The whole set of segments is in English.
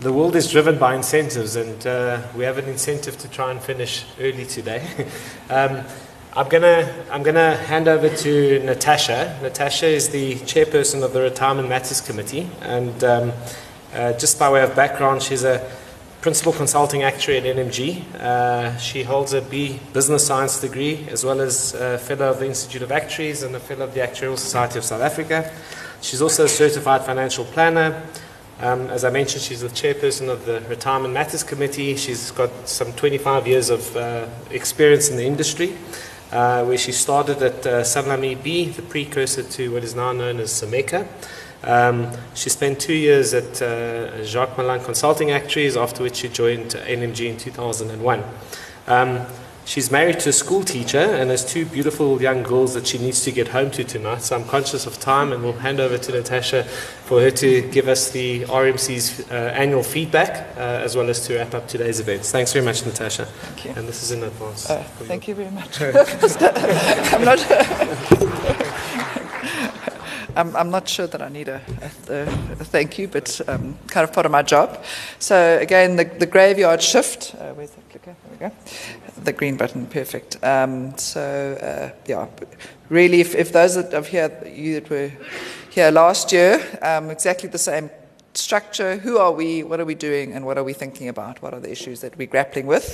the world is driven by incentives, and uh, we have an incentive to try and finish early today. um, I'm gonna I'm gonna hand over to Natasha. Natasha is the chairperson of the Retirement Matters Committee, and um, uh, just by way of background, she's a principal consulting actuary at NMG. Uh, she holds a B business science degree as well as a fellow of the Institute of Actuaries and a fellow of the Actuarial Society of South Africa. She's also a certified financial planner. Um, as I mentioned, she's the chairperson of the Retirement Matters Committee. She's got some 25 years of uh, experience in the industry uh, where she started at uh, Sanlam EB, the precursor to what is now known as Simeka. Um, she spent two years at uh, Jacques Malan Consulting Actuaries, after which she joined NMG in 2001. Um, she's married to a school teacher and has two beautiful young girls that she needs to get home to tonight. So I'm conscious of time and we'll hand over to Natasha for her to give us the RMC's uh, annual feedback uh, as well as to wrap up today's events. Thanks very much, Natasha. Thank you. And this is in advance. Uh, thank you very much. I'm not. I'm, I'm not sure that I need a, a, a thank you, but um, kind of part of my job. So again, the, the graveyard shift. Uh, where's the clicker? There we go. The green button, perfect. Um, so uh, yeah, really, if, if those of here, you that were here last year, um, exactly the same structure. Who are we? What are we doing? And what are we thinking about? What are the issues that we're grappling with?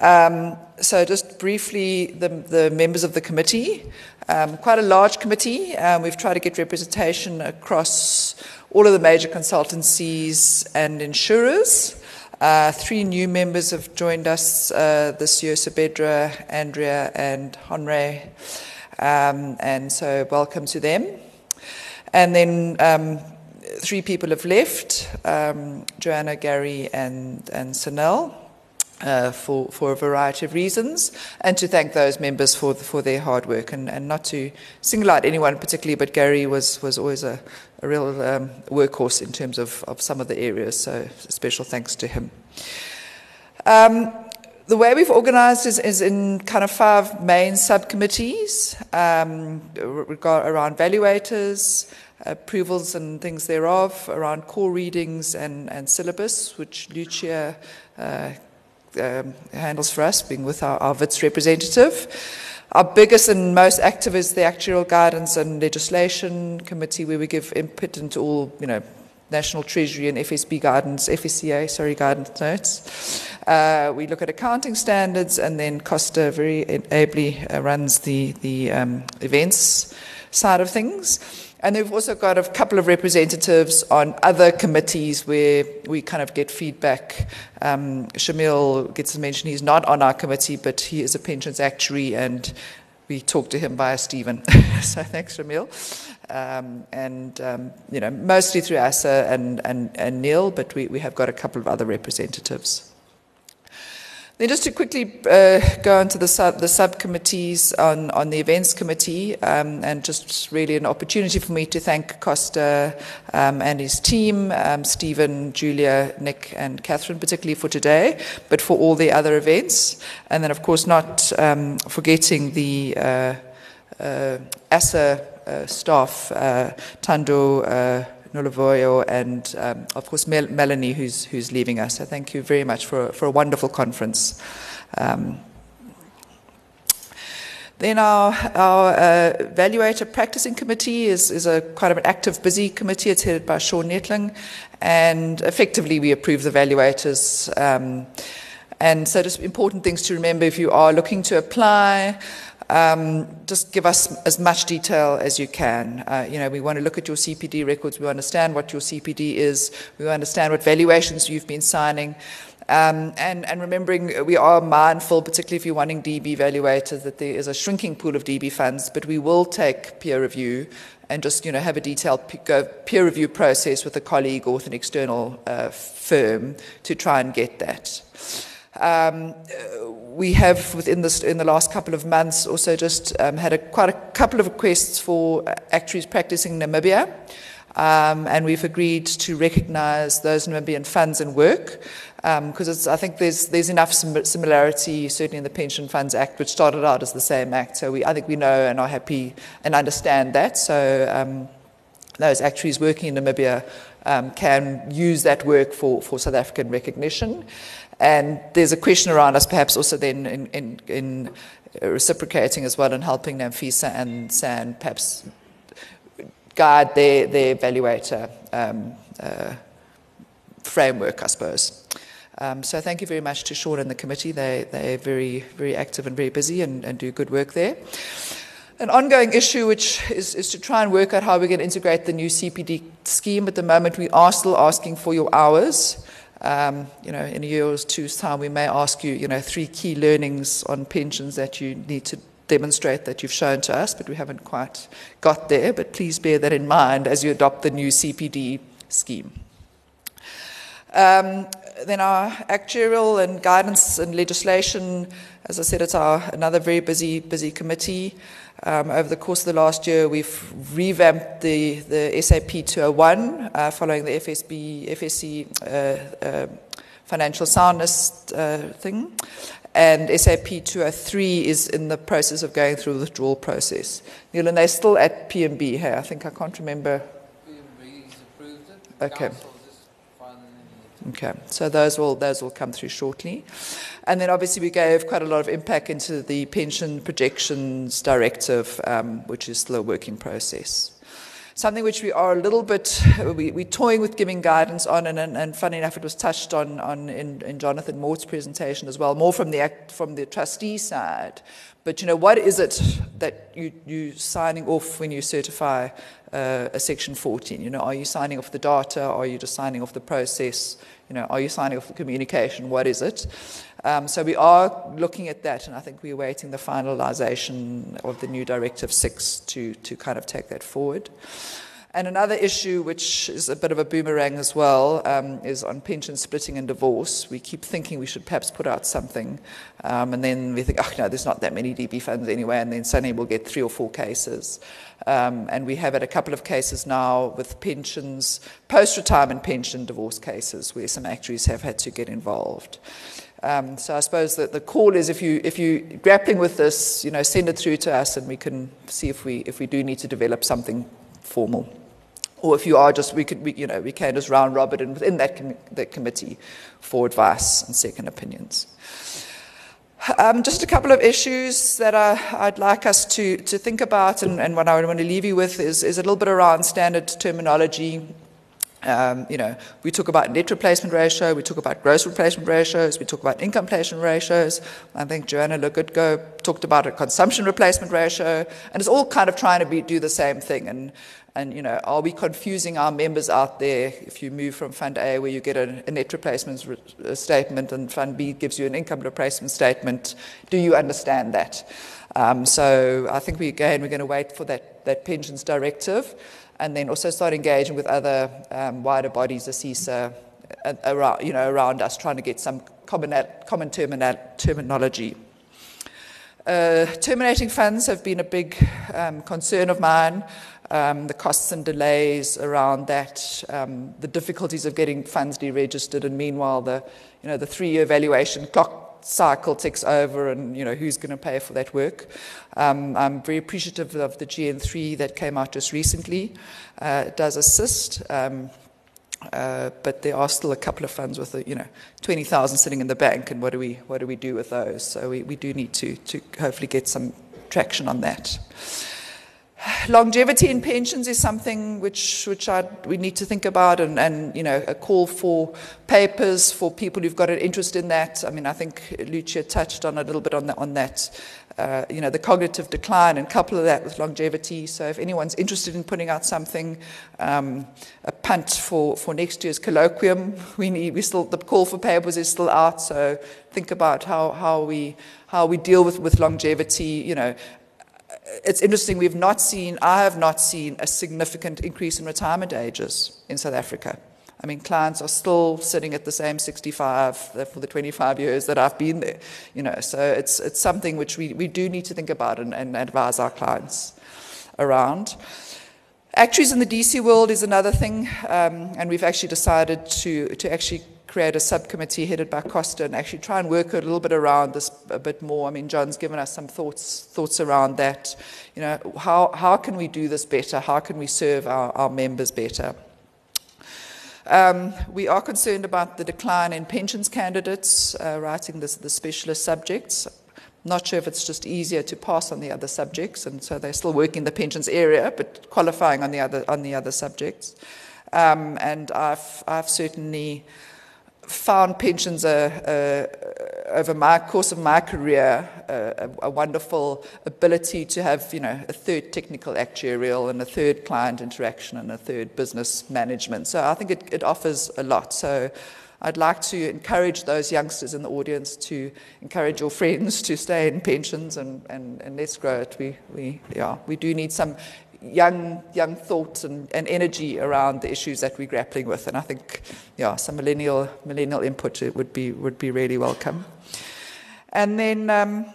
Um, so, just briefly, the, the, members of the committee, um, quite a large committee. Um, we've tried to get representation across all of the major consultancies and insurers. Uh, three new members have joined us uh, this year Sabedra, Andrea, and Honre. Um, and so, welcome to them. And then um, three people have left um, Joanna, Gary, and, and Sanel uh, for, for a variety of reasons, and to thank those members for, for their hard work, and, and not to single out anyone particularly, but Gary was, was always a, a real um, workhorse in terms of, of some of the areas, so special thanks to him. Um, the way we've organized is, is, in kind of five main subcommittees um, around valuators, approvals and things thereof, around core readings and, and syllabus, which Lucia uh, um, handles for us, being with our, our WITS representative. Our biggest and most active is the Actuarial Guidance and Legislation Committee, where we give input into all, you know, National Treasury and FSB guidance, FSCA, sorry, guidance notes. Uh, we look at accounting standards, and then Costa very ably runs the, the um, events side of things. And we've also got a couple of representatives on other committees where we kind of get feedback. Um, Shamil gets to mention he's not on our committee, but he is a pensions actuary, and we talk to him via Stephen. so thanks, Shamil. Um, and, um, you know, mostly through Asa and, and, and Neil, but we, we have got a couple of other representatives. Then just to quickly uh, go into the, sub, the subcommittees on, on the events committee, um, and just really an opportunity for me to thank Costa um, and his team, um, Stephen, Julia, Nick, and Catherine, particularly for today, but for all the other events. And then, of course, not um, forgetting the uh, uh, ASA uh, staff, uh, Tando. Nolovoyo, and um, of course Mel- Melanie, who's, who's leaving us. So thank you very much for, for a wonderful conference. Um, then our, our uh, evaluator practicing committee is, is a quite of an active, busy committee. It's headed by Sean Netling, and effectively we approve the evaluators. Um, and so, just important things to remember if you are looking to apply. Um, just give us as much detail as you can. Uh, you know, we want to look at your CPD records. We understand what your CPD is. We understand what valuations you've been signing. Um, and, and, remembering we are mindful, particularly if you're wanting DB valuators, that there is a shrinking pool of DB funds, but we will take peer review and just you know have a detailed peer review process with a colleague or with an external uh, firm to try and get that. Um, we have, within this, in the last couple of months, also just um, had a, quite a couple of requests for actuaries practicing Namibia. Um, and we've agreed to recognise those Namibian funds and work because um, I think there's there's enough sim- similarity certainly in the Pension Funds Act, which started out as the same act. So we I think we know and are happy and understand that. So um, those actuaries working in Namibia um, can use that work for, for South African recognition. And there's a question around us perhaps also then in, in, in reciprocating as well and helping NAMFISA and SAN perhaps guide their, their evaluator um, uh, framework, I suppose. Um, so thank you very much to Sean and the committee. They, they're very, very active and very busy and, and do good work there. An ongoing issue, which is, is to try and work out how we can integrate the new CPD scheme. At the moment, we are still asking for your hours. Um, you know, in a year or two's time, we may ask you, you know, three key learnings on pensions that you need to demonstrate that you've shown to us, but we haven't quite got there. But please bear that in mind as you adopt the new CPD scheme. Um, then our actuarial and guidance and legislation, as I said, it's our another very busy, busy committee. Um, over the course of the last year, we've revamped the, the SAP 201 uh, following the FSB, FSC uh, uh, financial soundness uh, thing. And SAP 203 is in the process of going through the withdrawal process. Neil, and they're still at PMB here. I think I can't remember. PMB's approved it. Okay. Council Okay, so those will those will come through shortly, and then obviously we gave quite a lot of impact into the pension projections directive, um, which is still a working process. Something which we are a little bit we, we're toying with giving guidance on, and, and, and funny enough, it was touched on, on in, in Jonathan Mort's presentation as well, more from the act, from the trustee side. But you know, what is it that you you signing off when you certify uh, a section 14? You know, are you signing off the data? Are you just signing off the process? You know, are you signing off the communication? What is it? Um, so we are looking at that, and I think we're waiting the finalisation of the new Directive 6 to, to kind of take that forward. And another issue, which is a bit of a boomerang as well, um, is on pension splitting and divorce. We keep thinking we should perhaps put out something, um, and then we think, oh no, there's not that many DB funds anyway, and then suddenly we'll get three or four cases. Um, and we have had a couple of cases now with pensions, post retirement pension divorce cases, where some actuaries have had to get involved. Um, so I suppose that the call is if you if you grappling with this, you know, send it through to us, and we can see if we if we do need to develop something formal. Or if you are just, we could, we, you know, we can just round robin and within that, com- that committee for advice and second opinions. Um, just a couple of issues that I, would like us to, to think about, and, and what I want to leave you with is, is a little bit around standard terminology. Um, you know, we talk about net replacement ratio, we talk about gross replacement ratios, we talk about income replacement ratios. I think Joanna Legutko talked about a consumption replacement ratio, and it's all kind of trying to be, do the same thing. And and, you know, are we confusing our members out there if you move from Fund A where you get a, a net replacement re- statement and Fund B gives you an income replacement statement? Do you understand that? Um, so I think we, again, we're going to wait for that, that pensions directive and then also start engaging with other um, wider bodies, ASISA, uh, around, you know, around us, trying to get some common, common terminology. Uh, terminating funds have been a big um, concern of mine um, the costs and delays around that, um, the difficulties of getting funds deregistered, and meanwhile the, you know, the three-year valuation clock cycle ticks over and you know who's going to pay for that work. Um, I'm very appreciative of the GN3 that came out just recently. Uh, it does assist, um, uh, but there are still a couple of funds with you know 20,000 sitting in the bank, and what do we what do we do with those? So we, we do need to to hopefully get some traction on that. Longevity in pensions is something which, which I, we need to think about, and, and you know, a call for papers for people who've got an interest in that. I mean, I think Lucia touched on a little bit on that. On that. Uh, you know, the cognitive decline, and couple of that with longevity. So, if anyone's interested in putting out something, um, a punt for, for next year's colloquium, we need. We still the call for papers is still out. So, think about how how we how we deal with with longevity. You know, it's interesting, we've not seen, I have not seen a significant increase in retirement ages in South Africa. I mean, clients are still sitting at the same 65 for the 25 years that I've been there, you know, so it's, it's something which we, we do need to think about and, and advise our clients around. Actuaries in the DC world is another thing, um, and we've actually decided to, to actually create a subcommittee headed by Costa and actually try and work a little bit around this a bit more. I mean, John's given us some thoughts thoughts around that. You know, how how can we do this better? How can we serve our, our members better? Um, we are concerned about the decline in pensions candidates uh, writing this, the specialist subjects. Not sure if it's just easier to pass on the other subjects, and so they're still working in the pensions area, but qualifying on the other on the other subjects. Um, and I've I've certainly found pensions uh, over my course of my career uh, a, a, wonderful ability to have you know a third technical actuarial and a third client interaction and a third business management. So I think it, it offers a lot. So I'd like to encourage those youngsters in the audience to encourage your friends to stay in pensions and, and, and let's grow it. We, we, yeah, we do need some young, young thought and, and energy around the issues that we're grappling with. And I think yeah, some millennial, millennial input would be, would be really welcome. And then um,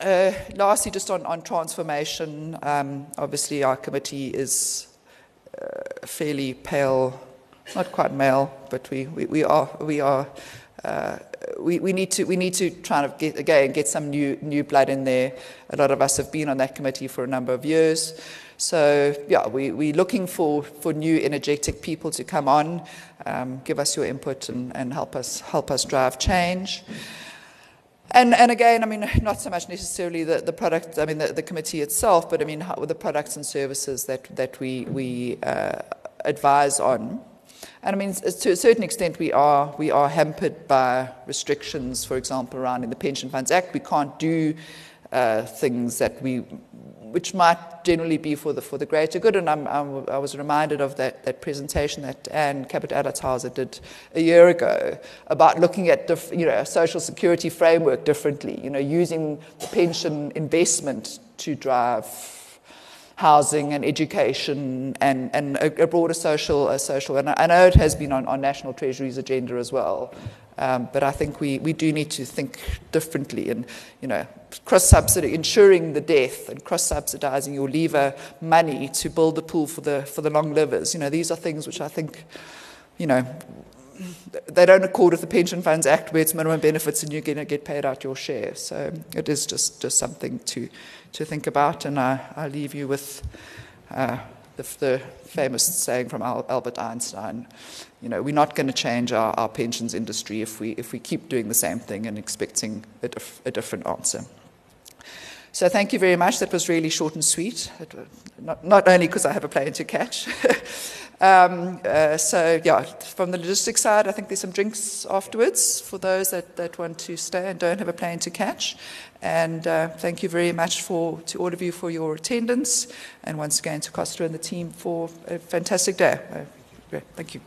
uh, lastly, just on, on transformation, um, obviously our committee is uh, fairly pale not quite male, but we, we, we are, we are uh, we, we, need to, we need to try to get, again, get some new, new blood in there. A lot of us have been on that committee for a number of years. So, yeah, we, we're looking for, for new, energetic people to come on, um, give us your input, and, and help, us, help us drive change. And, and again, I mean, not so much necessarily the, the product, I mean, the, the committee itself, but I mean, how, the products and services that, that we, we uh, advise on. And I mean, to a certain extent, we are, we are hampered by restrictions, for example, around in the Pension Funds Act. We can't do uh, things that we, which might generally be for the, for the greater good. And I'm, I'm, i was reminded of that, that presentation that Anne Caput-Adlershauser did a year ago about looking at the you know, social security framework differently, you know, using the pension investment to drive housing and education and, and a, a broader social, a social. And I know it has been on, on National Treasury's agenda as well. Um, but I think we, we do need to think differently and, you know, cross subsidy, ensuring the death and cross subsidizing your lever money to build the pool for the, for the long livers. You know, these are things which I think, you know, they don't accord with the Pension Funds Act where it's minimum benefits and you're going to get paid out your share. So it is just, just something to, to think about. And I, I leave you with uh, the, the, famous saying from Albert Einstein you know, we're not going to change our, our pensions industry if we, if we keep doing the same thing and expecting a, dif- a different answer. So thank you very much. That was really short and sweet. Not, not only because I have a plane to catch. um, uh, so yeah, from the logistics side, I think there's some drinks afterwards for those that, that want to stay and don't have a plane to catch. And uh, thank you very much for, to all of you for your attendance. And once again to Costa and the team for a fantastic day. Uh, thank you.